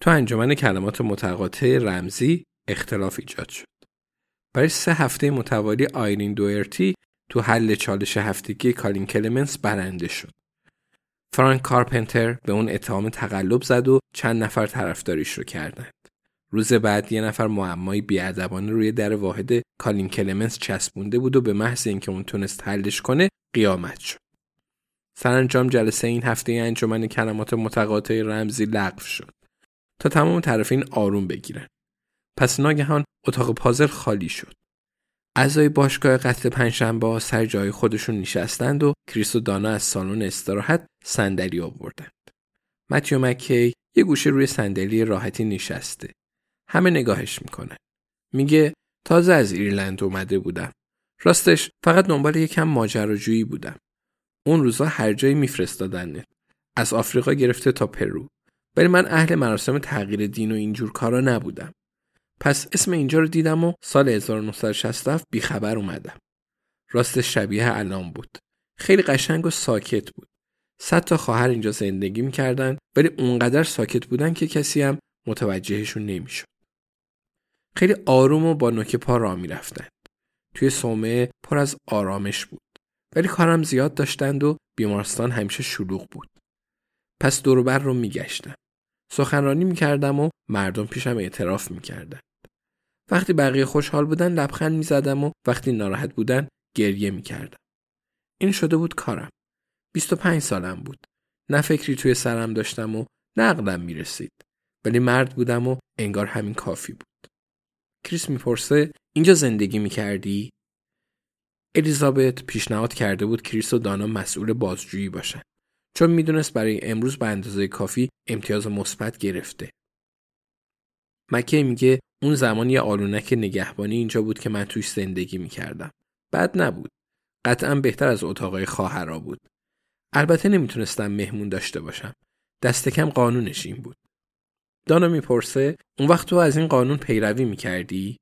تو انجمن کلمات متقاطع رمزی اختلاف ایجاد شد. برای سه هفته متوالی آیرین دوئرتی تو حل چالش هفتگی کالین کلمنس برنده شد. فرانک کارپنتر به اون اتهام تقلب زد و چند نفر طرفداریش رو کردند. روز بعد یه نفر معمایی بیادبانه روی در واحد کالین کلمنس چسبونده بود و به محض اینکه اون تونست حلش کنه قیامت شد. سرانجام جلسه این هفته انجمن کلمات متقاطع رمزی لغو شد تا تمام طرفین آروم بگیرن. پس ناگهان اتاق پازل خالی شد. اعضای باشگاه قتل پنجشنبه سر جای خودشون نشستند و کریس و دانا از سالن استراحت صندلی آوردند. متیو مکی یه گوشه روی صندلی راحتی نشسته. همه نگاهش می‌کنه. میگه تازه از ایرلند اومده بودم. راستش فقط دنبال یکم ماجراجویی بودم. اون روزا هر جایی میفرستادن. از آفریقا گرفته تا پرو. ولی من اهل مراسم تغییر دین و اینجور کارا نبودم. پس اسم اینجا رو دیدم و سال 1967 بیخبر اومدم. راست شبیه الان بود. خیلی قشنگ و ساکت بود. صد تا خواهر اینجا زندگی می‌کردن ولی اونقدر ساکت بودن که کسی هم متوجهشون نمی‌شد. خیلی آروم و با نوک پا راه می‌رفتند. توی صومعه پر از آرامش بود. ولی کارم زیاد داشتند و بیمارستان همیشه شلوغ بود. پس دوروبر رو میگشتم. سخنرانی می‌کردم و مردم پیشم اعتراف می‌کردن. وقتی بقیه خوشحال بودن لبخند می‌زدم و وقتی ناراحت بودن گریه می‌کردم. این شده بود کارم. 25 سالم بود. نه فکری توی سرم داشتم و نه عقلم می‌رسید. ولی مرد بودم و انگار همین کافی بود. کریس می‌پرسه اینجا زندگی می‌کردی؟ الیزابت پیشنهاد کرده بود کریس و دانا مسئول بازجویی باشن. چون می‌دونست برای امروز به اندازه کافی امتیاز مثبت گرفته. مکی میگه اون زمان یه آلونک نگهبانی اینجا بود که من توش زندگی می‌کردم. بد نبود. قطعا بهتر از اتاقای خواهرا بود. البته نمی‌تونستم مهمون داشته باشم. دست کم قانونش این بود. دانا می‌پرسه اون وقت تو از این قانون پیروی می‌کردی؟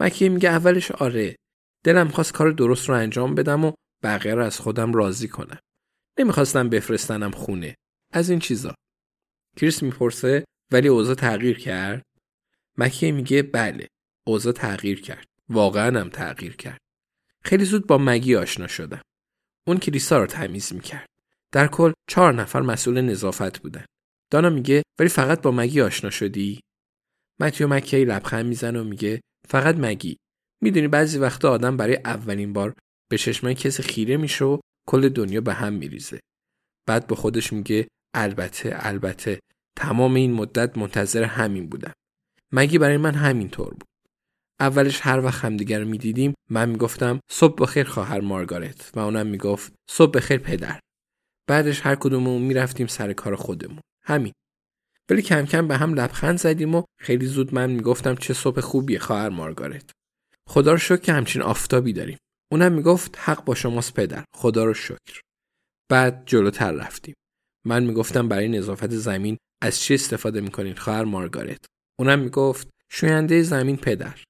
مکیه میگه اولش آره. دلم خواست کار درست رو انجام بدم و بقیه رو از خودم راضی کنم. نمی‌خواستم بفرستنم خونه. از این چیزا. کریس می‌پرسه ولی اوضاع تغییر کرد؟ مکیه میگه بله. اوضاع تغییر کرد. واقعا هم تغییر کرد. خیلی زود با مگی آشنا شدم. اون کلیسا رو تمیز می‌کرد. در کل چهار نفر مسئول نظافت بودن. دانا میگه ولی فقط با مگی آشنا شدی؟ متیو مکی لبخند می‌زنه و میگه فقط مگی. می‌دونی بعضی وقتا آدم برای اولین بار به چشمای کسی خیره میشه و کل دنیا به هم میریزه. بعد به خودش میگه البته البته تمام این مدت منتظر همین بودم. مگی برای من همین طور بود. اولش هر وقت همدیگر رو می‌دیدیم من می‌گفتم صبح بخیر خواهر مارگارت و اونم می‌گفت صبح بخیر پدر. بعدش هر کدوممون می‌رفتیم سر کار خودمون. همین. ولی کم کم به هم لبخند زدیم و خیلی زود من می‌گفتم چه صبح خوبیه خواهر مارگارت. خدا رو شکر که همچین آفتابی داریم. اونم می‌گفت حق با شماست پدر. خدا رو شکر. بعد جلوتر رفتیم. من می‌گفتم برای نظافت زمین از چی استفاده می‌کنین خواهر مارگارت؟ اونم می‌گفت شوینده زمین پدر.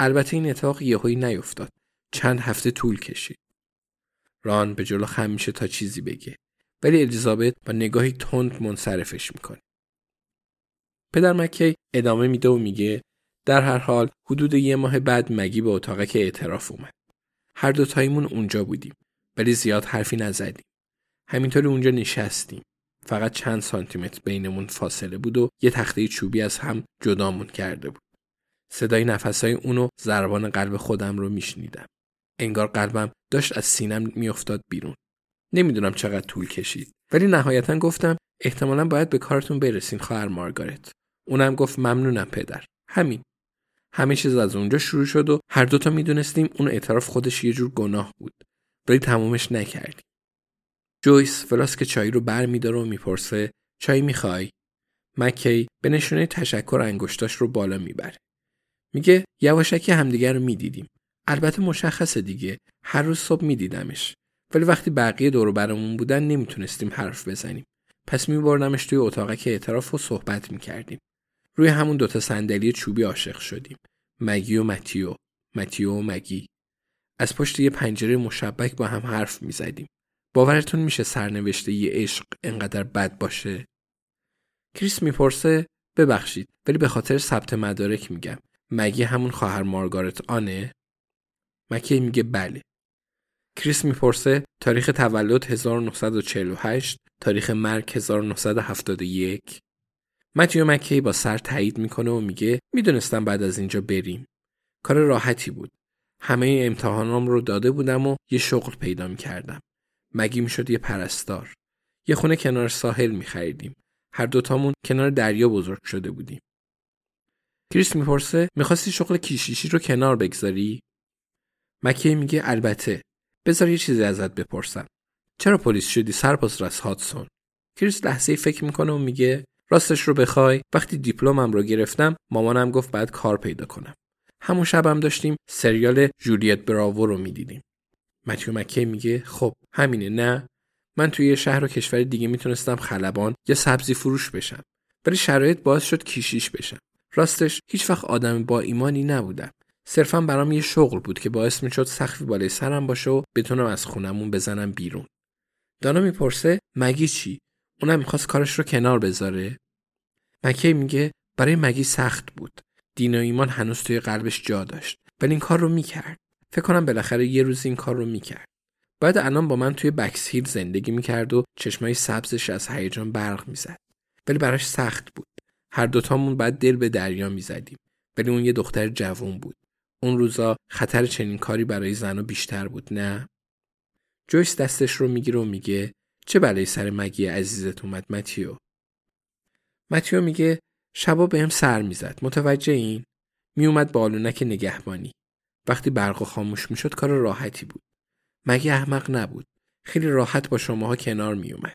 البته این اتفاق یهویی نیفتاد. چند هفته طول کشید. ران به جلو خم میشه تا چیزی بگه. ولی الیزابت با نگاهی تند منصرفش می‌کنه. پدر مکی ادامه میده و میگه در هر حال حدود یه ماه بعد مگی به اتاق که اعتراف اومد. هر دو تایمون اونجا بودیم ولی زیاد حرفی نزدیم. همینطوری اونجا نشستیم. فقط چند سانتیمتر بینمون فاصله بود و یه تخته چوبی از هم جدامون کرده بود. صدای نفسهای اونو ضربان قلب خودم رو میشنیدم. انگار قلبم داشت از سینم میافتاد بیرون. نمی‌دونم چقدر طول کشید ولی نهایتا گفتم احتمالا باید به کارتون برسین خواهر مارگارت. اونم گفت ممنونم پدر. همین. همه چیز از اونجا شروع شد و هر دوتا می‌دونستیم اون اعتراف خودش یه جور گناه بود. ولی تمومش نکردیم. جویس فلاسک چای رو بر میداره و می‌پرسه چای می‌خوای؟ مکی به نشونه تشکر انگشتاش رو بالا می‌بره. میگه یواشکی همدیگر رو می‌دیدیم. البته مشخصه دیگه. هر روز صبح میدیدمش. ولی وقتی بقیه دور برامون بودن نمی‌تونستیم حرف بزنیم. پس میبردمش توی اتاق که اعتراف و صحبت می‌کردیم. روی همون دوتا صندلی چوبی عاشق شدیم. مگی و متیو. متیو و مگی. از پشت یه پنجره مشبک با هم حرف می‌زدیم. باورتون میشه سرنوشته یه عشق انقدر بد باشه؟ کریس می‌پرسه ببخشید ولی به خاطر ثبت مدارک میگم. مگی همون خواهر مارگارت آنه؟ مکی میگه بله. کریس می‌پرسه تاریخ تولد 1948 تاریخ مرگ 1971 متیو مکی با سر تایید می‌کنه و میگه می‌دونستم بعد از اینجا بریم. کار راحتی بود. همه امتحانام رو داده بودم و یه شغل پیدا می‌کردم. مگی می‌شد یه پرستار؟ یه خونه کنار ساحل میخریدیم. هر دوتامون کنار دریا بزرگ شده بودیم. کریس می‌پرسه می‌خواستی شغل کیشیشی رو کنار بگذاری؟ مکی میگه البته. بذار یه چیزی ازت بپرسم. چرا پلیس شدی سرپاس راس هاتسون کریس لحظه فکر می‌کنه و میگه راستش رو بخوای. وقتی دیپلمم رو گرفتم مامانم گفت بعد کار پیدا کنم. همون شبم داشتیم سریال جولیت براوو رو می‌دیدیم. متیو مکی میگه خب همینه نه؟ من توی یه شهر و کشور دیگه می‌تونستم خلبان یا سبزی فروش بشم. ولی شرایط باعث شد کیشیش بشم. راستش هیچ وقت آدم با ایمانی نبودم. صرفا برام یه شغل بود که باعث می‌شد سخفی بالای سرم باشه و بتونم از خونمون بزنم بیرون. دانا می‌پرسه مگی چی؟ اونم می‌خواست کارش رو کنار بذاره؟ مکی میگه برای مگی سخت بود؟ دین و ایمان هنوز توی قلبش جا داشت. ولی این کار رو می‌کرد. فکر کنم بالاخره یه روز این کار رو می‌کرد. بعد الان با من توی بکس هیل زندگی می‌کرد و چشمای سبزش از هیجان برق می‌زد. ولی براش سخت بود. هر دوتامون بعد دل به دریا می‌زدیم. ولی اون یه دختر جوون بود. اون روزا خطر چنین کاری برای زنها بیشتر بود نه؟ جویس دستش رو می‌گیره و میگه چه بلایی سر مگی عزیزت اومد متیو؟ متیو میگه شبا بهم سر می‌زد. متوجه این؟ میومد با آلونک نگهبانی. وقتی برق خاموش می‌شد کار راحتی بود. مگه احمق نبود. خیلی راحت با شماها کنار میومد.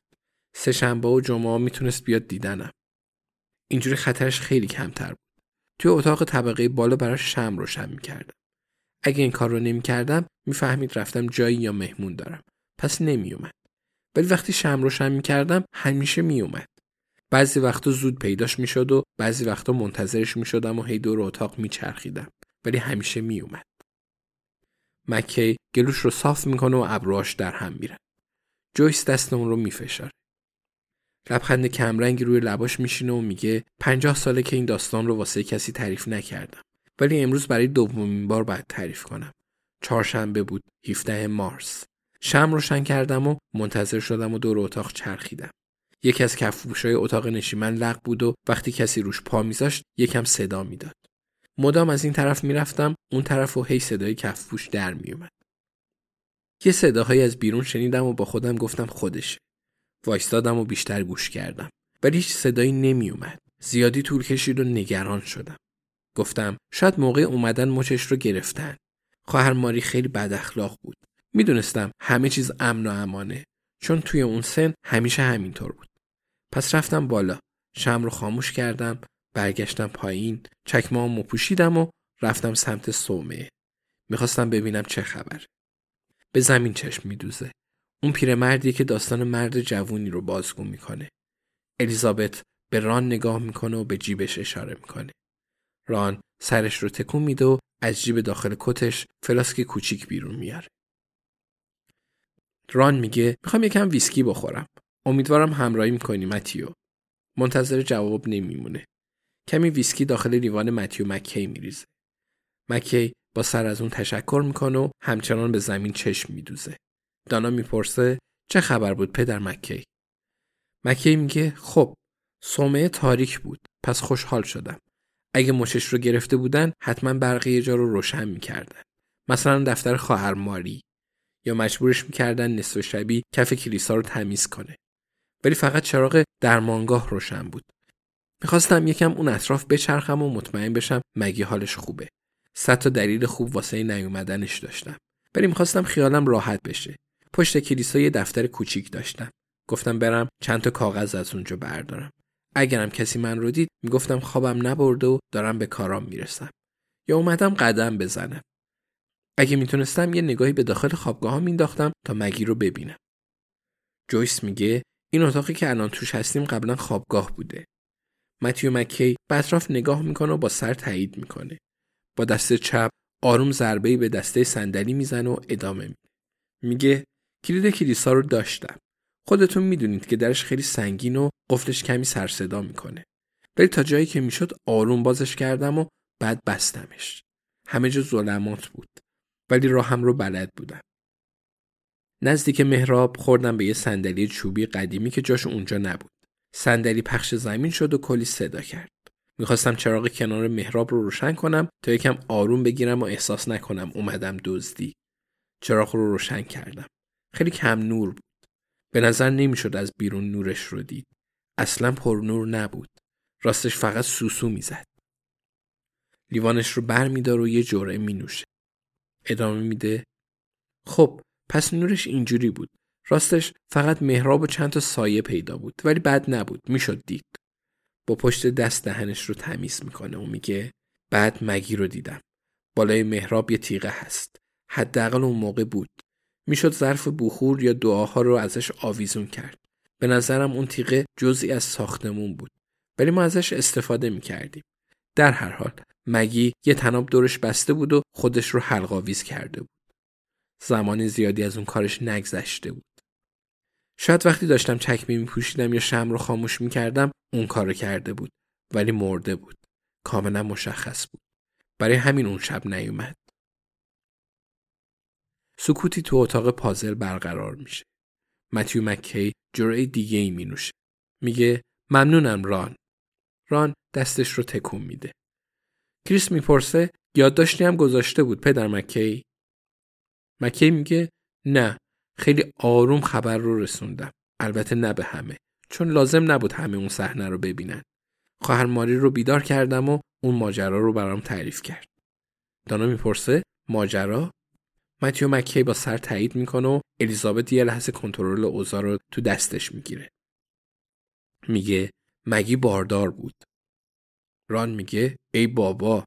سه شنبه و جمعه می‌تونست بیاد دیدنم. اینجوری خطرش خیلی کمتر بود. توی اتاق طبقه بالا براش شم روشن می‌کردم. اگه این کار رو نمی‌کردم می‌فهمید رفتم جایی یا مهمون دارم. پس نمیومد. ولی وقتی شم روشن می‌کردم همیشه میومد. بعضی وقتا زود پیداش می‌شد و بعضی وقتا منتظرش می‌شدم و هی دور اتاق میچرخیدم. ولی همیشه میومد مکی گلوش رو صاف می‌کنه و ابروهاش در هم میره جویس دست اون رو میفشاره لبخند کمرنگی روی لباش میشینه و میگه پنجاه ساله که این داستان رو واسه کسی تعریف نکردم. ولی امروز برای دومین بار باید تعریف کنم. چهارشنبه بود 17 مارس. شم روشن کردم و منتظر شدم و دور اتاق چرخیدم. یکی از کفپوشای اتاق نشیمن لق بود و وقتی کسی روش پا میذاشت یکم صدا می‌داد. مدام از این طرف می‌رفتم اون طرف و هی صدای کفپوش در میومد یه صداهایی از بیرون شنیدم و با خودم گفتم خودشه. وایستادم و بیشتر گوش کردم. ولی هیچ صدایی نمیومد زیادی طول کشید و نگران شدم. گفتم شاید موقع اومدن مچش رو گرفتن. خواهر ماری خیلی بد اخلاق بود. می‌دونستم همه چیز امن و امانه. چون توی اون سن همیشه همینطور بود. پس رفتم بالا شم رو خاموش کردم برگشتم پایین چکمامو پوشیدم و رفتم سمت صومعه می‌خواستم ببینم چه خبر به زمین چشم میدوزه اون پیرمردی که داستان مرد جوونی رو بازگو می‌کنه. الیزابت به ران نگاه می‌کنه و به جیبش اشاره می‌کنه. ران سرش رو تکون میده و از جیب داخل کتش فلاسک کوچیک بیرون میاره. ران میگه می‌خوام یکم ویسکی بخورم. امیدوارم همراهی می‌کنی متیو. منتظر جواب نمیمونه. کمی ویسکی داخل لیوان متیو مکی میریزه. مکی با سر از اون تشکر می‌کنه و همچنان به زمین چشم میدوزه. دانا می‌پرسه چه خبر بود پدر مکی؟ مکی میگه خب سومه تاریک بود پس خوشحال شدم. اگه مچش رو گرفته بودن حتما برقی یه جا رو روشن می‌کردن. مثلا دفتر خواهر ماری یا مجبورش می‌کردن نصف شبی کف کلیسا رو تمیز کنه. ولی فقط چراغ درمانگاه روشن بود. می‌خواستم یکم اون اطراف بچرخم و مطمئن بشم مگی حالش خوبه. صد تا دلیل خوب واسه نیومدنش داشتم. ولی می‌خواستم خیالم راحت بشه. پشت کلیسا یه دفتر کوچیک داشتم. گفتم برم چند تا کاغذ از اونجا بردارم. اگرم کسی من رو دید می‌گفتم خوابم نبرده و دارم به کارام می‌رسم. یا اومدم قدم بزنم. اگه می‌تونستم یه نگاهی به داخل خوابگاه ها مینداختم تا مگی رو ببینم. جویس میگه این اتاقی که الان توش هستیم قبلا خوابگاه بوده. متیو مکی به اطراف نگاه می‌کنه و با سر تایید می‌کنه. با دست چپ آروم ضربه‌ای به دسته صندلی می‌زنه و ادامه میده. میگه کلید کلیسا رو داشتم. خودتون می‌دونید که درش خیلی سنگین و قفلش کمی سر صدا می‌کنه. ولی تا جایی که می‌شد آروم بازش کردم و بعد بستمش. همه جا ظلمات بود. ولی راهم رو بلد بودم. نزدیک محراب خوردم به یه صندلی چوبی قدیمی که جاش اونجا نبود. صندلی پخش زمین شد و کلی صدا کرد. می‌خواستم چراغ کنار محراب رو روشن کنم تا یکم آروم بگیرم و احساس نکنم اومدم دزدی. چراغ رو روشن کردم. خیلی کم نور بود. به نظر نمی‌شد از بیرون نورش رو دید. اصلا پر نور نبود. راستش فقط سوسو می‌زد. لیوانش رو بر میدار و یه جرعه می نوشه. ادامه میده. خب پس نورش اینجوری بود. راستش فقط محراب و چند تا سایه پیدا بود ولی بد نبود می‌شد دید. با پشت دست دهنش رو تمیز می‌کنه و میگه بعد مگی رو دیدم. بالای محراب یه تیغه هست. حداقل اون موقع بود. می‌شد ظرف بخور یا دعاها رو ازش آویزون کرد. به نظرم اون تیغه جزئی از ساختمون بود. ولی ما ازش استفاده می‌کردیم. در هر حال مگی یه تناب دورش بسته بود و خودش رو حلقاویز کرده بود. زمان زیادی از اون کارش نگذشته بود. شاید وقتی داشتم چکمه می پوشیدم یا شم رو خاموش می کردم اون کارو کرده بود ولی مرده بود. کاملا مشخص بود. برای همین اون شب نیومد. سکوتی تو اتاق پازل برقرار میشه. متیو مکی جرعه دیگه ای می نوشه. میگه ممنونم ران. ران دستش رو تکون میده. کریس می‌پرسه یادداشتی هم گذاشته بود پدر مکی؟ مکی میگه نه خیلی آروم خبر رو رسوندم. البته نه به همه. چون لازم نبود همه اون صحنه رو ببینن. خواهر ماری رو بیدار کردم و اون ماجرا رو برام تعریف کرد. دانا می‌پرسه ماجرا؟ متیو مکی با سر تایید می‌کنه و الیزابت یه لحظه کنترل اوضاع رو تو دستش می‌گیره. میگه مگی باردار بود. ران میگه ای بابا.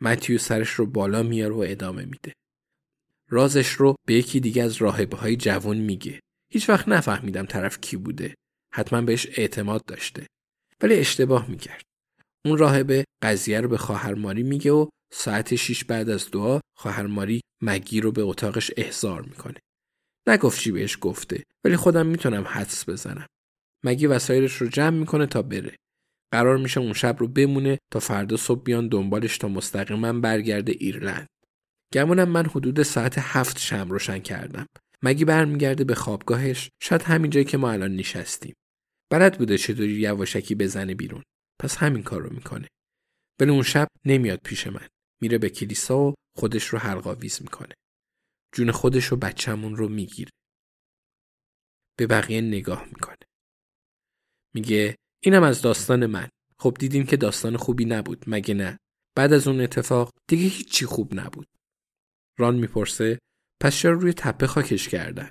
متیو سرش رو بالا میاره و ادامه میده. رازش رو به یکی دیگه از راهبه های جوان میگه. هیچ وقت نفهمیدم طرف کی بوده. حتما بهش اعتماد داشته. ولی اشتباه می‌کرد. اون راهبه قضیه رو به خواهر ماری میگه و ساعت 6 بعد از دعا خواهر ماری مگی رو به اتاقش احضار می‌کنه. نگفت چی بهش گفته ولی خودم می‌تونم حدس بزنم. مگی وسایلش رو جمع می‌کنه تا بره. قرار میشه اون شب رو بمونه تا فردا صبح بیان دنبالش تا مستقیما برگرده ایرلند. گمونم من حدود ساعت هفت شم روشن کردم. مگی برمیگرده به خوابگاهش شاید همین جایی که ما الان نشستیم. بلد بوده چطوری یواشکی بزنه بیرون. پس همین کار رو می‌کنه. ولی اون شب نمیاد پیش من. میره به کلیسا و خودش رو حلقاویز می‌کنه. جون خودش و بچهمون رو می‌گیره. به بقیه نگاه می‌کنه. میگه اینم از داستان من. خب دیدیم که داستان خوبی نبود مگه نه؟ بعد از اون اتفاق دیگه هیچی خوب نبود. ران می‌پرسه پس چرا روی تپه خاکش کردن؟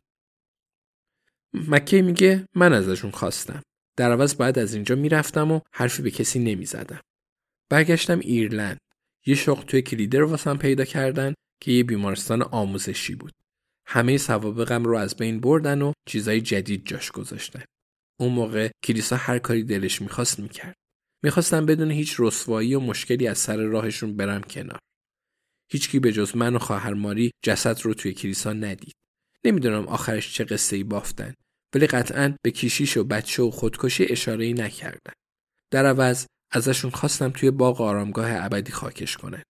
مکه میگه من ازشون خواستم. در عوض بعد از اینجا می‌رفتم و حرفی به کسی نمی‌زدم. برگشتم ایرلند. یه شغل توی کلیدر واسم پیدا کردن که یه بیمارستان آموزشی بود. همه سوابقم رو از بین بردن و چیزای جدید جاش گذاشتن. اون موقع کلیسا هر کاری دلش می‌خواست می‌کرد. می‌خواستم بدون هیچ رسوایی و مشکلی از سر راهشون برم کنار. هیچکی به جز من و خواهر ماری جسد رو توی کلیسا ندید. نمی‌دونم آخرش چه قصه ای بافتن ولی قطعا به کیشیش و بچه و خودکشی اشاره ای نکردن. در عوض ازشون خواستم توی باغ آرامگاه ابدی خاکش کنن.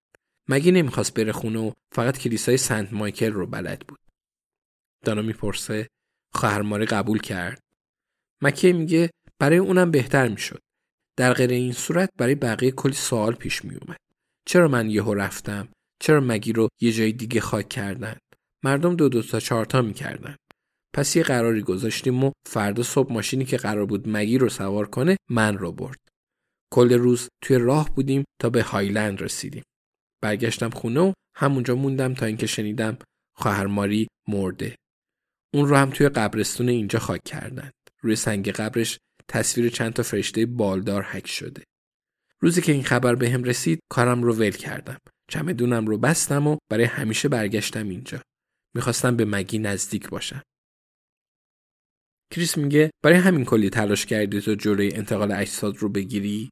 مگه نمی‌خواست بره خونه و فقط کلیسای سنت مایکل رو بلد بود. دانا می‌پرسه خواهر ماری قبول کرد. مکه میگه برای اونم بهتر می‌شد. در غیر این صورت برای بقیه کلی سوال پیش میومد. چرا من یهو رفتم؟ چرا مگی رو یه جای دیگه خاک کردن؟ مردم دو دو تا چهارتا می‌کردن. پس یه قراری گذاشتیم و فردا صبح ماشینی که قرار بود مگی رو سوار کنه من رو برد. کل روز توی راه بودیم تا به هایلند رسیدیم. برگشتم خونه و همونجا موندم تا اینکه شنیدم خواهر ماری مرده. اون رو هم توی قبرستون اینجا خاک کردند. روی سنگ قبرش تصویر چند تا فرشته بالدار حک شده. روزی که این خبر به هم رسید کارم رو ول کردم. چمدونم رو بستم و برای همیشه برگشتم اینجا. می‌خواستم به مگی نزدیک باشم. کریس میگه برای همین کلی تلاش کردی تا جلوی انتقال اجساد رو بگیری؟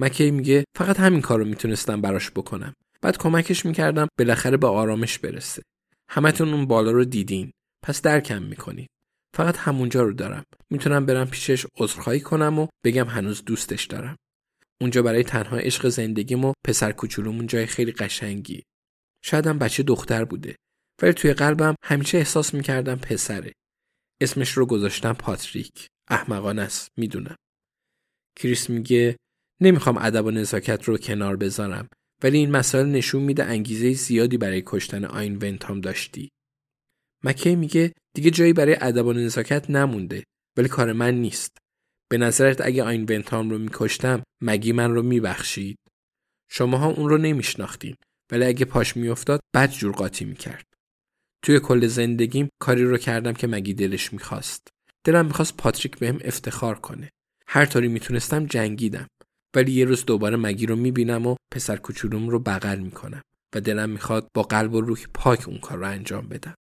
مکی میگه فقط همین کار رو می‌تونستم براش بکنم. بعد کمکش می‌کردم بالاخره به آرامش برسه. همتون اون بالا رو دیدین. پس درکم می‌کنید. فقط همونجا رو دارم. می‌تونم برم پیشش عذرخواهی کنم و بگم هنوز دوستش دارم. اونجا برای تنها عشق زندگیم و پسر کوچولومون جای خیلی قشنگی. شایدم بچه دختر بوده. ولی توی قلبم همیشه احساس می‌کردم پسره. اسمش رو گذاشتم پاتریک. احمقانه است. می‌دونم. کریس میگه نمی‌خوام ادب و نزاکت رو کنار بذارم ولی این مسائل نشون میده انگیزه زیادی برای کشتن آین ونتام داشتی. مکی میگه دیگه جایی برای ادب و نزاکت نمونده ولی کار من نیست. به نظرت اگه آین ونتام رو میکشتم مگی من رو میبخشید؟ شماها اون رو نمیشناختین ولی اگه پاش میافتاد بد جور قاطی می‌کرد. توی کل زندگیم کاری رو کردم که مگی دلش می‌خواست. دلم می‌خواست پاتریک بهم افتخار کنه. هر طوری می‌تونستم جنگیدم. ولی یه روز دوباره مگی رو می‌بینم و پسر کوچولوم رو بغل می‌کنم و دلم می‌خواد با قلب و روح پاک اون کار رو انجام بدم.